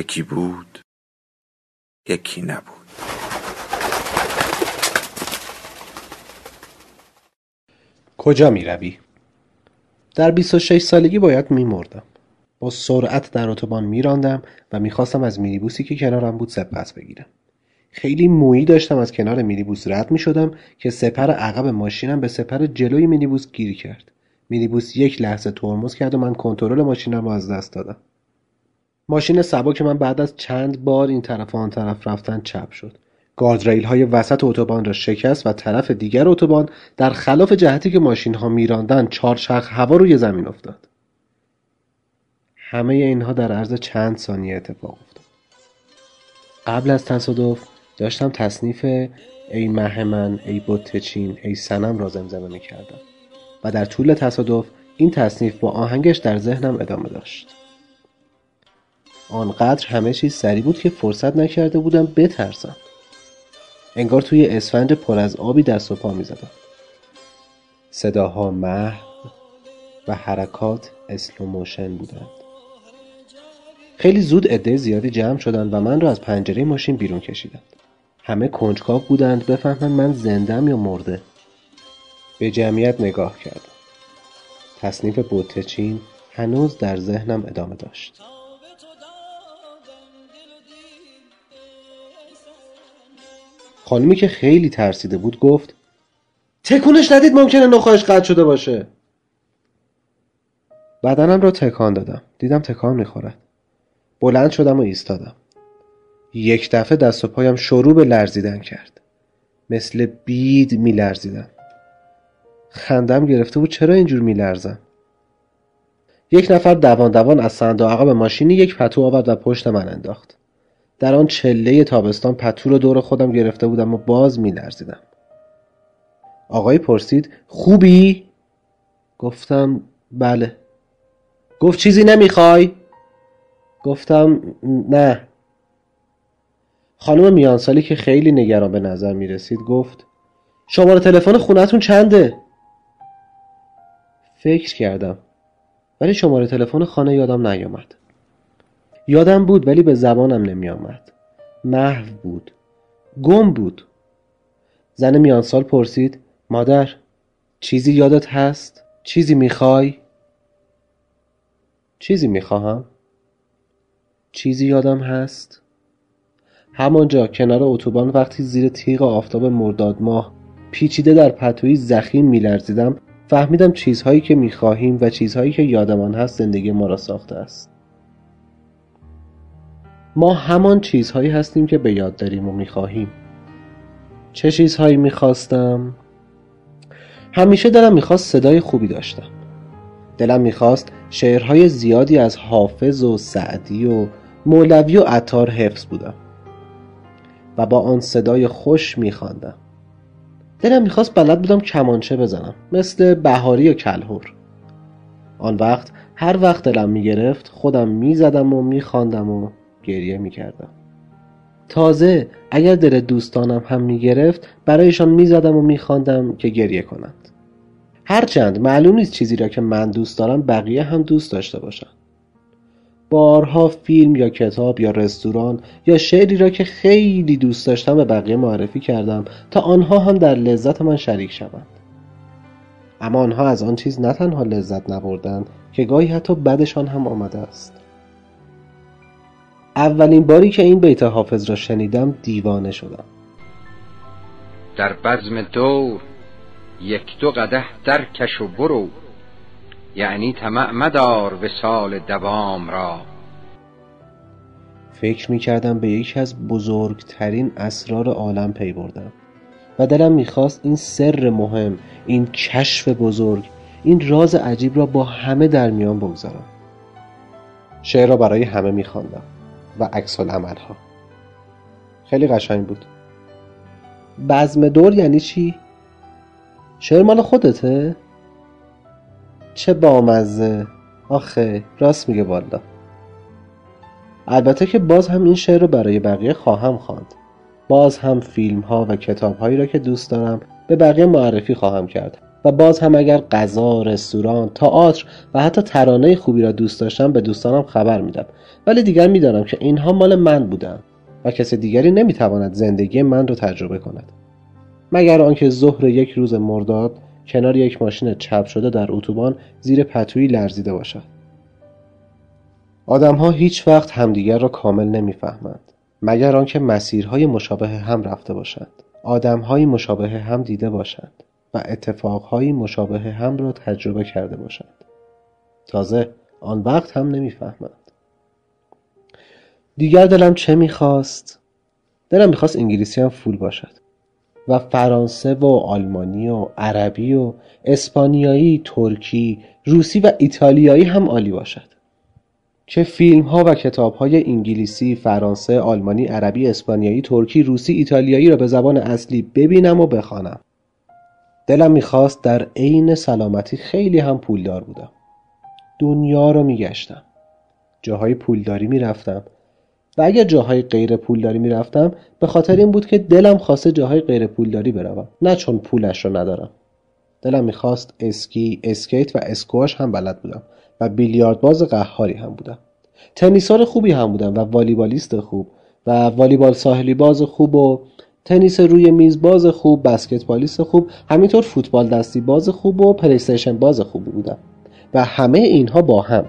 یکی بود یکی نبود کجا می روی؟ در 26 سالگی باید می مردم. با سرعت در اتوبان می راندم و می‌خواستم از مینیبوسی که کنارم بود سبقت بگیرم. خیلی مویی داشتم از کنار مینیبوس رد می شدم که سپر عقب ماشینم به سپر جلوی مینیبوس گیری کرد. مینیبوس یک لحظه ترمز کرد و من کنترل ماشینم رو از دست دادم. ماشین سبک من بعد از چند بار این طرف و آن طرف رفتن چپ شد. گاردریل های وسط اتوبان را شکست و طرف دیگر اتوبان در خلاف جهتی که ماشین ها میراندن چهارچرخ هوا روی زمین افتاد. همه اینها در عرض چند ثانیه اتفاق افتاد. قبل از تصادف داشتم تصنیف ای مه من ای بتچین ای سنم را زمزمه می کردم و در طول تصادف این تصنیف با آهنگش در ذهنم ادامه داشت. آنقدر همه چیز سریع بود که فرصت نکرده بودم بترسم. انگار توی اسفنج پر از آبی دست و پا می زدم. صداها محو و حرکات slow motion بودند. خیلی زود عده زیادی جمع شدند و من را از پنجره ماشین بیرون کشیدند. همه کنجکاو بودند بفهمند من زندم یا مرده. به جمعیت نگاه کردم. تصنیف بوتچین هنوز در ذهنم ادامه داشت. خانمی که خیلی ترسیده بود گفت تکونش ندید ممکنه نخواهش قطع شده باشه. بدنم را تکان دادم. دیدم تکان می‌خورد. بلند شدم و ایستادم. یک دفعه دست و پایم شروع به لرزیدن کرد. مثل بید میلرزیدم. خندم گرفته بود چرا اینجور میلرزم؟ یک نفر دوان دوان از صندوق عقب ماشینی یک پتو آورد و پشت من انداخت. در آن چله تابستان پتو رو دور خودم گرفته بودم و باز میلرزیدم آقای پرسید خوبی؟ گفتم بله گفت چیزی نمی‌خوای؟ گفتم نه خانم میانسالی که خیلی نگران به نظر می رسید گفت شماره تلفن خونتون چنده؟ فکر کردم ولی شماره تلفن خانه یادم نیامد یادم بود ولی به زبانم نمی آمد محو بود گم بود زن میانسال پرسید مادر چیزی یادت هست؟ چیزی می‌خوای؟ چیزی می‌خواهم؟ چیزی یادم هست؟ همانجا کنار اتوبان وقتی زیر تیغ آفتاب مرداد ماه پیچیده در پتوی زخیم میلرزیدم فهمیدم چیزهایی که می‌خواهیم و چیزهایی که یادمان هست زندگی ما را ساخته است ما همان چیزهایی هستیم که به یاد داریم و می‌خواهیم. چه چیزهایی می‌خواستم؟ همیشه دلم می‌خواست صدای خوبی داشتم. دلم می‌خواست شعرهای زیادی از حافظ و سعدی و مولوی و عطار حفظ بودم. و با آن صدای خوش میخواندم. دلم می‌خواست بلد بودم کمانچه بزنم مثل بهاری و کلهور آن وقت هر وقت دلم می‌گرفت خودم می‌زدم و میخواندم و گریه می‌کردم. تازه اگر دل دوستانم هم می‌گرفت برایشان می‌زدم و میخواندم که گریه کنند. هرچند معلوم نیست چیزی را که من دوست دارم بقیه هم دوست داشته باشند. بارها فیلم یا کتاب یا رستوران یا شعری را که خیلی دوست داشتم به بقیه معرفی کردم تا آنها هم در لذت من شریک شوند. اما آنها از آن چیز نه تنها لذت نبردند که گاهی حتی بدشان هم آمده است. اولین باری که این بیت حافظ را شنیدم دیوانه شدم. در بزم دور یک دو قده در کش و برو یعنی طمع مدار سال دوام را. فکر می کردم به یکی از بزرگترین اسرار عالم پی بردم و دلم می‌خواست این سر مهم این کشف بزرگ این راز عجیب را با همه در میان بگذارم. شعر را برای همه میخواندم. و عکس ها خیلی قشنگ بود. بزم دور یعنی چی؟ شعر مال خودته؟ چه بامزه. آخه راست میگه والا البته که باز هم این شعر رو برای بقیه خواهم خواند. باز هم فیلم ها و کتاب هایی را که دوست دارم به بقیه معرفی خواهم کرد. و باز هم اگر غذا، رستوران، تئاتر و حتی ترانه خوبی را دوست داشتم به دوستانم خبر میدم. ولی دیگر می‌دانم که اینها مال من بودند و کسی دیگری نمی‌تواند زندگی من را تجربه کند. مگر آنکه ظهر یک روز مرداد کنار یک ماشین چپ شده در اتوبان زیر پتویی لرزیده باشد. آدمها هیچ وقت همدیگر را کامل نمی‌فهمند مگر آنکه مسیرهای مشابه هم رفته باشند. آدمهایی مشابه هم دیده باشند. و اتفاقهایی مشابه هم را تجربه کرده باشند تازه آن وقت هم نمی‌فهمند دیگر دلم چه می‌خواست؟ دلم می‌خواست انگلیسی هم فول باشد و فرانسه و آلمانی و عربی و اسپانیایی، ترکی، روسی و ایتالیایی هم عالی باشد که فیلم ها و کتاب های انگلیسی، فرانسه، آلمانی، عربی، اسپانیایی، ترکی، روسی، ایتالیایی را به زبان اصلی ببینم و بخوانم. دلم می‌خواست در عین سلامتی خیلی هم پولدار بودم. دنیا رو میگشتم. جاهای پولداری می‌رفتم. و اگر جاهای غیر پولداری می‌رفتم به خاطر این بود که دلم خواسته جاهای غیر پولداری بروم. نه چون پولش رو ندارم. دلم می‌خواست اسکی اسکیت و اسکواش هم بلد بودم. و بیلیارد باز قهاری هم بودم. تنیسار خوبی هم بودم و والیبالیست خوب و والیبال ساحلی باز خوب و تنیس روی میز باز خوب بسکتبالیست خوب همینطور فوتبال دستی باز خوب و پلیستیشن باز خوبی بودم. و همه اینها با هم.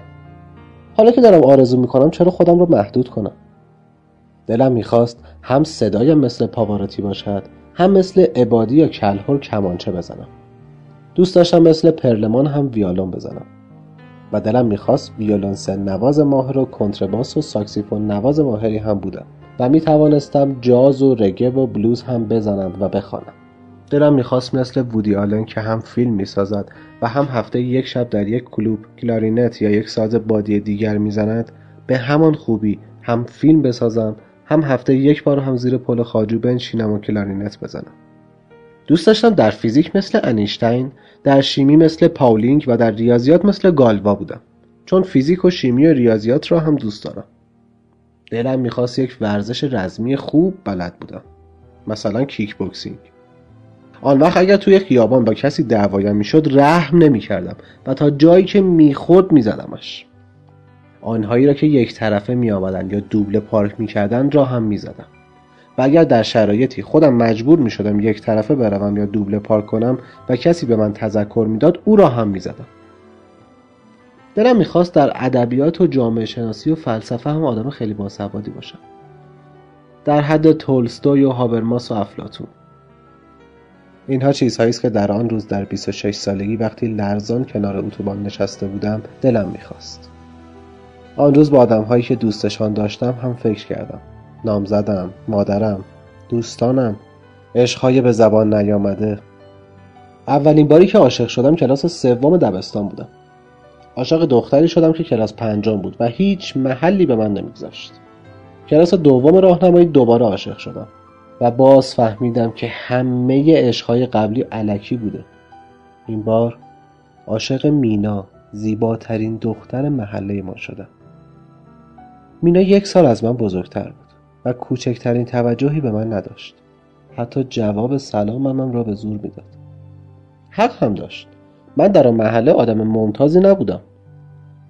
حالا که دارم آرزو می‌کنم چرا خودم رو محدود کنم؟ دلم می‌خواست هم صدایم مثل پاواروتی باشد هم مثل عبادی یا کلهور کمانچه بزنم. دوست داشتم مثل پرلمان هم ویالون بزنم. و دلم می‌خواست ویولونسن نواز ماهر و کنترباس و ساکسیفون نواز ماهری هم بودم می توانستم جاز و رگه و بلوز هم بزنم و بخوانم. دلم می‌خواست مثل وودی آلن که هم فیلم می‌سازد و هم هفته یک شب در یک کلوب کلارینت یا یک ساز بادی دیگر می‌زند به همان خوبی هم فیلم بسازم هم هفته یک بار هم زیر پل خاجو بنشینم و کلارینت بزنم. دوست داشتم در فیزیک مثل انیشتین در شیمی مثل پاولینگ و در ریاضیات مثل گالوا بودم چون فیزیک و شیمی و ریاضیات را هم دوست دارم. دلم می‌خواست یک ورزش رزمی خوب بلد بودم مثلا کیک بوکسینگ آن وقت اگر توی خیابان با کسی دعوایم می‌شد رحم نمی‌کردم و تا جایی که می‌خورد میزدمش آنهایی را که یک طرفه می یا دوبله پارک می را هم می زدم. و اگر در شرایطی خودم مجبور می شدم یک طرفه بروم یا دوبله پارک کنم و کسی به من تذکر می‌داد او را هم می زدم. دلم می‌خواست در ادبیات و جامعه شناسی و فلسفه هم آدم خیلی باسوادی باشم. در حد تولستوی و هابرماس و افلاتون اینها چیزهایی است که در آن روز در 26 سالگی وقتی لرزان کنار اتوبان نشسته بودم دلم می‌خواست. آن روز با آدم هایی که دوستشان داشتم هم فکر کردم. نام زدم مادرم دوستانم. عشقهای به زبان نیامده. اولین باری که عاشق شدم کلاس سوم دبستان بودم. عاشق دختری شدم که کلاس پنجم بود و هیچ محلی به من نمیگذاشت کلاس دوم راهنمایی دوباره عاشق شدم و باز فهمیدم که همه عشقهای قبلی علکی بوده. این بار عاشق مینا زیباترین دختر محله ما شدم مینا یک سال از من بزرگتر بود و کوچکترین توجهی به من نداشت. حتی جواب سلامم را به زور می‌داد. حق هم داشت. من در آن محله آدم ممتازی نبودم.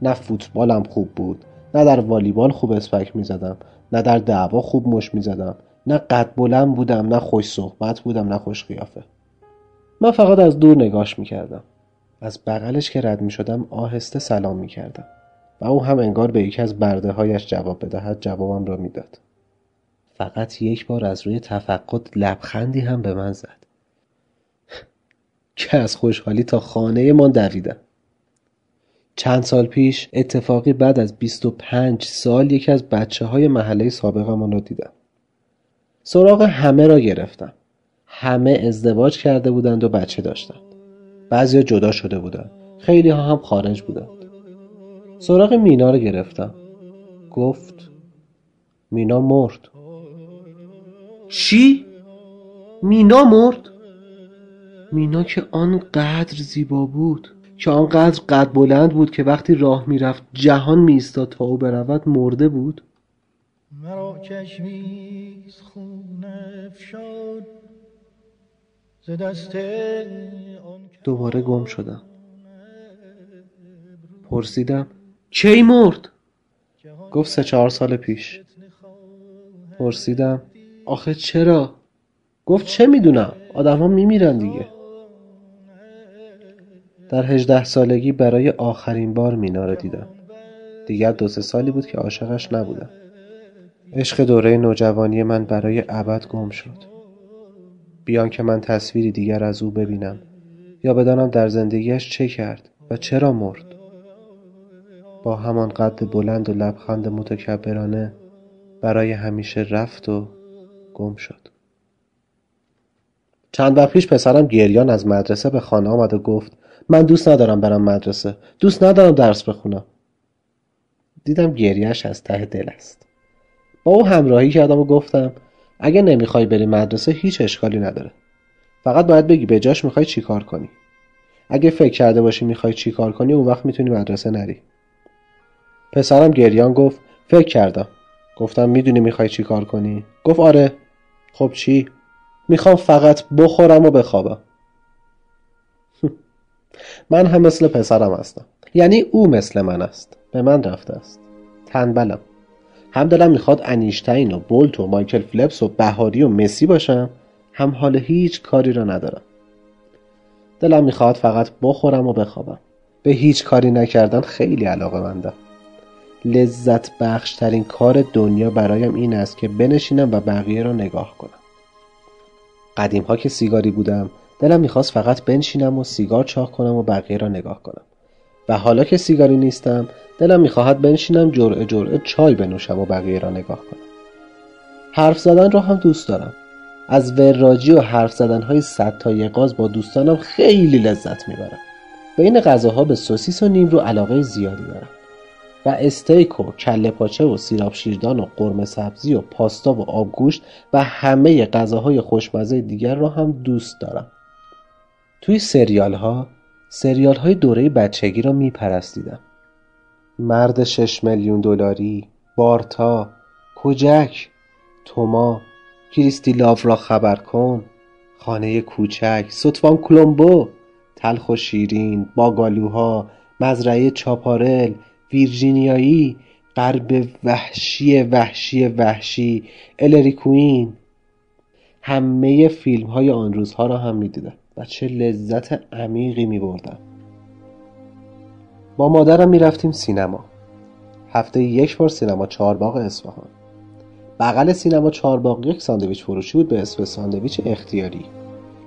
نه فوتبالم خوب بود نه در والیبال خوب اسپک می‌زدم نه در دعوا خوب مش می‌زدم نه قد بلند بودم نه خوش صحبت بودم نه خوش قیافه. من فقط از دور نگاش می‌کردم. از بغلش که رد می‌شدم آهسته سلام می‌کردم و او هم انگار به یکی از برده هایش جواب بدهد جوابم را می‌داد. فقط یک بار از روی تفقد لبخندی هم به من زد. که از خوشحالی تا خانه ما دویدم چند سال پیش اتفاقی بعد از 25 سال یکی از بچه های محله سابقمان را دیدم. سراغ همه را گرفتم. همه ازدواج کرده بودند و بچه داشتند. بعضی جدا شده بودند. خیلی ها هم خارج بودند. سراغ مینا رو گرفتم. گفت مینا مرد. چی؟ مینا مرد؟ مینا که آنقدر زیبا بود که آنقدر قد بلند بود که وقتی راه می‌رفت جهان میایستاد تا او برود مرده بود. مرا دوباره گم شدم. پرسیدم کی مرد؟ گفت سه چهار سال پیش. پرسیدم آخه چرا؟ گفت چه می‌دونم آدم ها میمیرن دیگه. در هجده سالگی برای آخرین بار میناره دیدم. دیگر دو سه سالی بود که عاشقش نبودم. عشق دوره نوجوانی من برای ابد گم شد. بیان که من تصویری دیگر از او ببینم یا بدانم در زندگیش چه کرد و چرا مرد. با همان قد بلند و لبخند متکبرانه برای همیشه رفت و گم شد. چند وقت پیش پسرم گریان از مدرسه به خانه آمد و گفت من دوست ندارم برم مدرسه. دوست ندارم درس بخونم. دیدم گریهش از ته دل است. با او همراهی کردم و گفتم اگه نمی‌خوای بری مدرسه هیچ اشکالی نداره. فقط باید بگی به جاش می‌خوای چیکار کنی. اگه فکر کرده باشی می‌خوای چیکار کنی اون وقت می‌تونی مدرسه نری. پسرم گریان گفت فکر کردم. گفتم می‌دونی می‌خوای چی کار کنی؟ گفت آره. خب چی؟ می‌خوام فقط بخورم و بخوابم. من هم مثل پسرم هستم. یعنی او مثل من است. به من رفته است. تنبلم. هم دلم می‌خواد انیشتین و بولت و مایکل فلپس و بهاری و مسی باشم. هم حال هیچ کاری را ندارم. دلم می‌خواد فقط بخورم و بخوابم. به هیچ کاری نکردن خیلی علاقه مندم لذت بخشترین کار دنیا برایم این است که بنشینم و بقیه را نگاه کنم. قدیم ها که سیگاری بودم دلم می‌خواست فقط بنشینم و سیگار چاق کنم و بقیه را نگاه کنم. و حالا که سیگاری نیستم دلم می‌خواهد بنشینم جرعه جرعه چای بنوشم و بقیه را نگاه کنم. حرف زدن را هم دوست دارم. از وراجی و حرف زدن های صد تا یقاز با دوستانم خیلی لذت می‌برم. بین غذاها به سوسیس و نیمرو علاقه زیادی دارم. و استیک و کله پاچه و سیراب شیردان و قرمه سبزی و پاستا و آبگوشت و همه غذاهای خوشمزه دیگر را هم دوست دارم. توی سریال ها سریال های دوره بچگی را میپرستیدم. مرد شش میلیون دلاری بارتا کجک توما کریستی لاو را خبر کن خانه کوچک ستوان کلمبو تلخ و شیرین باگالوها مزرعه چاپارل ویرجینیایی غرب وحشی وحشی وحشی الری کوین همه فیلم های آن روزها را هم می دیدم و چه لذت عمیقی می بردم با مادرم می رفتیم سینما. هفته یک بار سینما چهارباغ اصفهان. بغل سینما چهارباغ یک ساندویچ فروشی بود به اسم ساندویچ اختیاری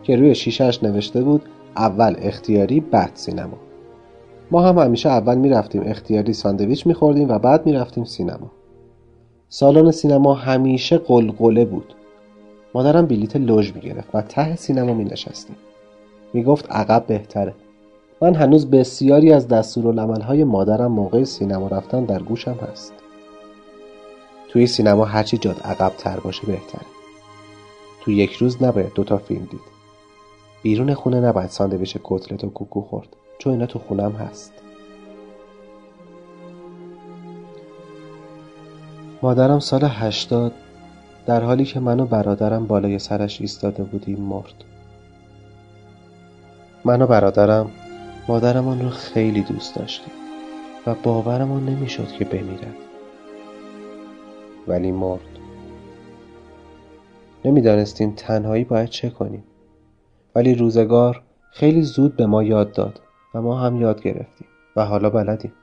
که روی شیشهش نوشته بود اول اختیاری بعد سینما. ما هم همیشه اول می‌رفتیم اختیاری ساندویچ میخوردیم و بعد می‌رفتیم سینما. سالن سینما همیشه قلقله بود. مادرم بلیت لوژ می‌گرفت و ته سینما می نشستیم می گفت عقب بهتره. من هنوز بسیاری از های مادرم موقع سینما رفتن در گوشم هست. توی سینما هرچی جاد عقب تر باشه بهتره. تو یک روز نباید دوتا فیلم دید. بیرون خونه نباید ساندویچ کتلت و کوکو خورد. چون اینا تو خونم هست. مادرم سال هشتاد در حالی که من و برادرم بالای سرش ایستاده بودیم مرد. من و برادرم مادرمان رو خیلی دوست داشتیم و باورمان نمی‌شد که بمیرد ولی مرد. نمی‌دانستیم تنهایی باید چه کنیم. ولی روزگار خیلی زود به ما یاد داد و ما هم یاد گرفتیم و حالا بلدیم.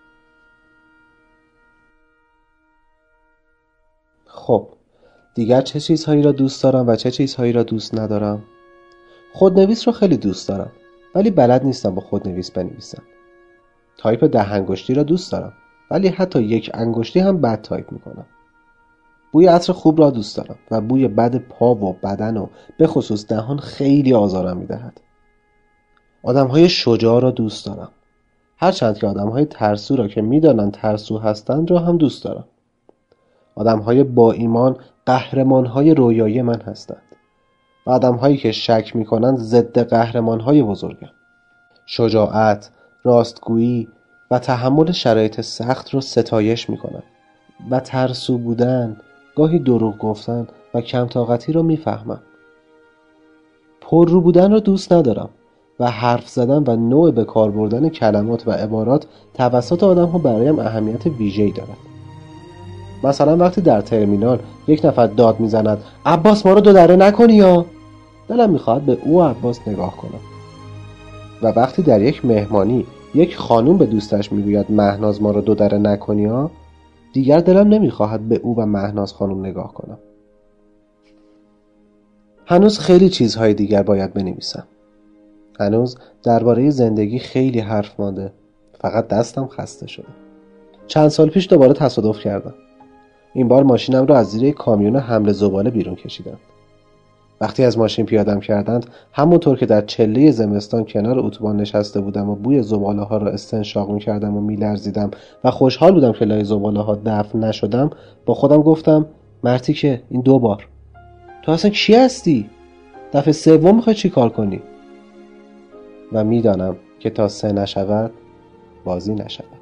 خب دیگر چه چیزهایی را دوست دارم و چه چیزهایی را دوست ندارم؟ خودنویس رو خیلی دوست دارم. ولی بلد نیستم با خودنویس بنویسم. تایپ ده انگشتی را دوست دارم ولی حتی یک انگشتی هم بد تایپ می‌کنم. بوی عطر خوب را دوست دارم و بوی بد پا و بدن و به خصوص دهان خیلی آزارم می‌دهد. آدم های شجاع را دوست دارم. هرچند که آدم های ترسو را که می‌دانند ترسو هستند را هم دوست دارم. آدم های با ایمان قهرمان های رویایی من هستند. و آدم هایی که شک می کنند ضد قهرمان های بزرگم شجاعت، راستگویی و تحمل شرایط سخت را ستایش می کنند و ترسو بودن گاهی دروغ گفتن و کم طاقتی را می‌فهمم رو بودن را دوست ندارم و حرف زدن و نوع به کار بردن کلمات و عبارات توسط آدم ها برایم اهمیت ویژه‌ای دارد. مثلا وقتی در ترمینال یک نفر داد می‌زند عباس ما رو دو دره نکنی یا؟ دلم می‌خواهد به او عباس نگاه کنم. و وقتی در یک مهمانی یک خانوم به دوستش می‌گوید مهناز ما رو دو دره نکنی ها دیگر دلم نمی‌خواهد به او و مهناز خانم نگاه کنم. هنوز خیلی چیزهای دیگر باید بنویسم. هنوز درباره زندگی خیلی حرف مانده. فقط دستم خسته شده. چند سال پیش دوباره تصادف کردم. این بار ماشینم را از زیر کامیون حمل زباله بیرون کشیدم وقتی از ماشین پیادم کردند همونطور که در چله زمستان کنار اتوبان نشسته بودم و بوی زباله ها را استنشاق می کردم و می لرزیدم و خوشحال بودم که لای زباله ها دفن نشدم با خودم گفتم مرتی که این دو بار تو اصلا کی هستی؟ دفعه سوم می‌خوای چی کار کنی؟ و می‌دانم که تا سه نشود بازی نشود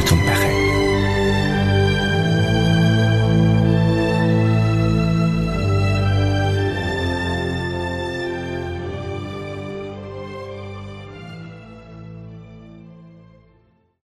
retumbar.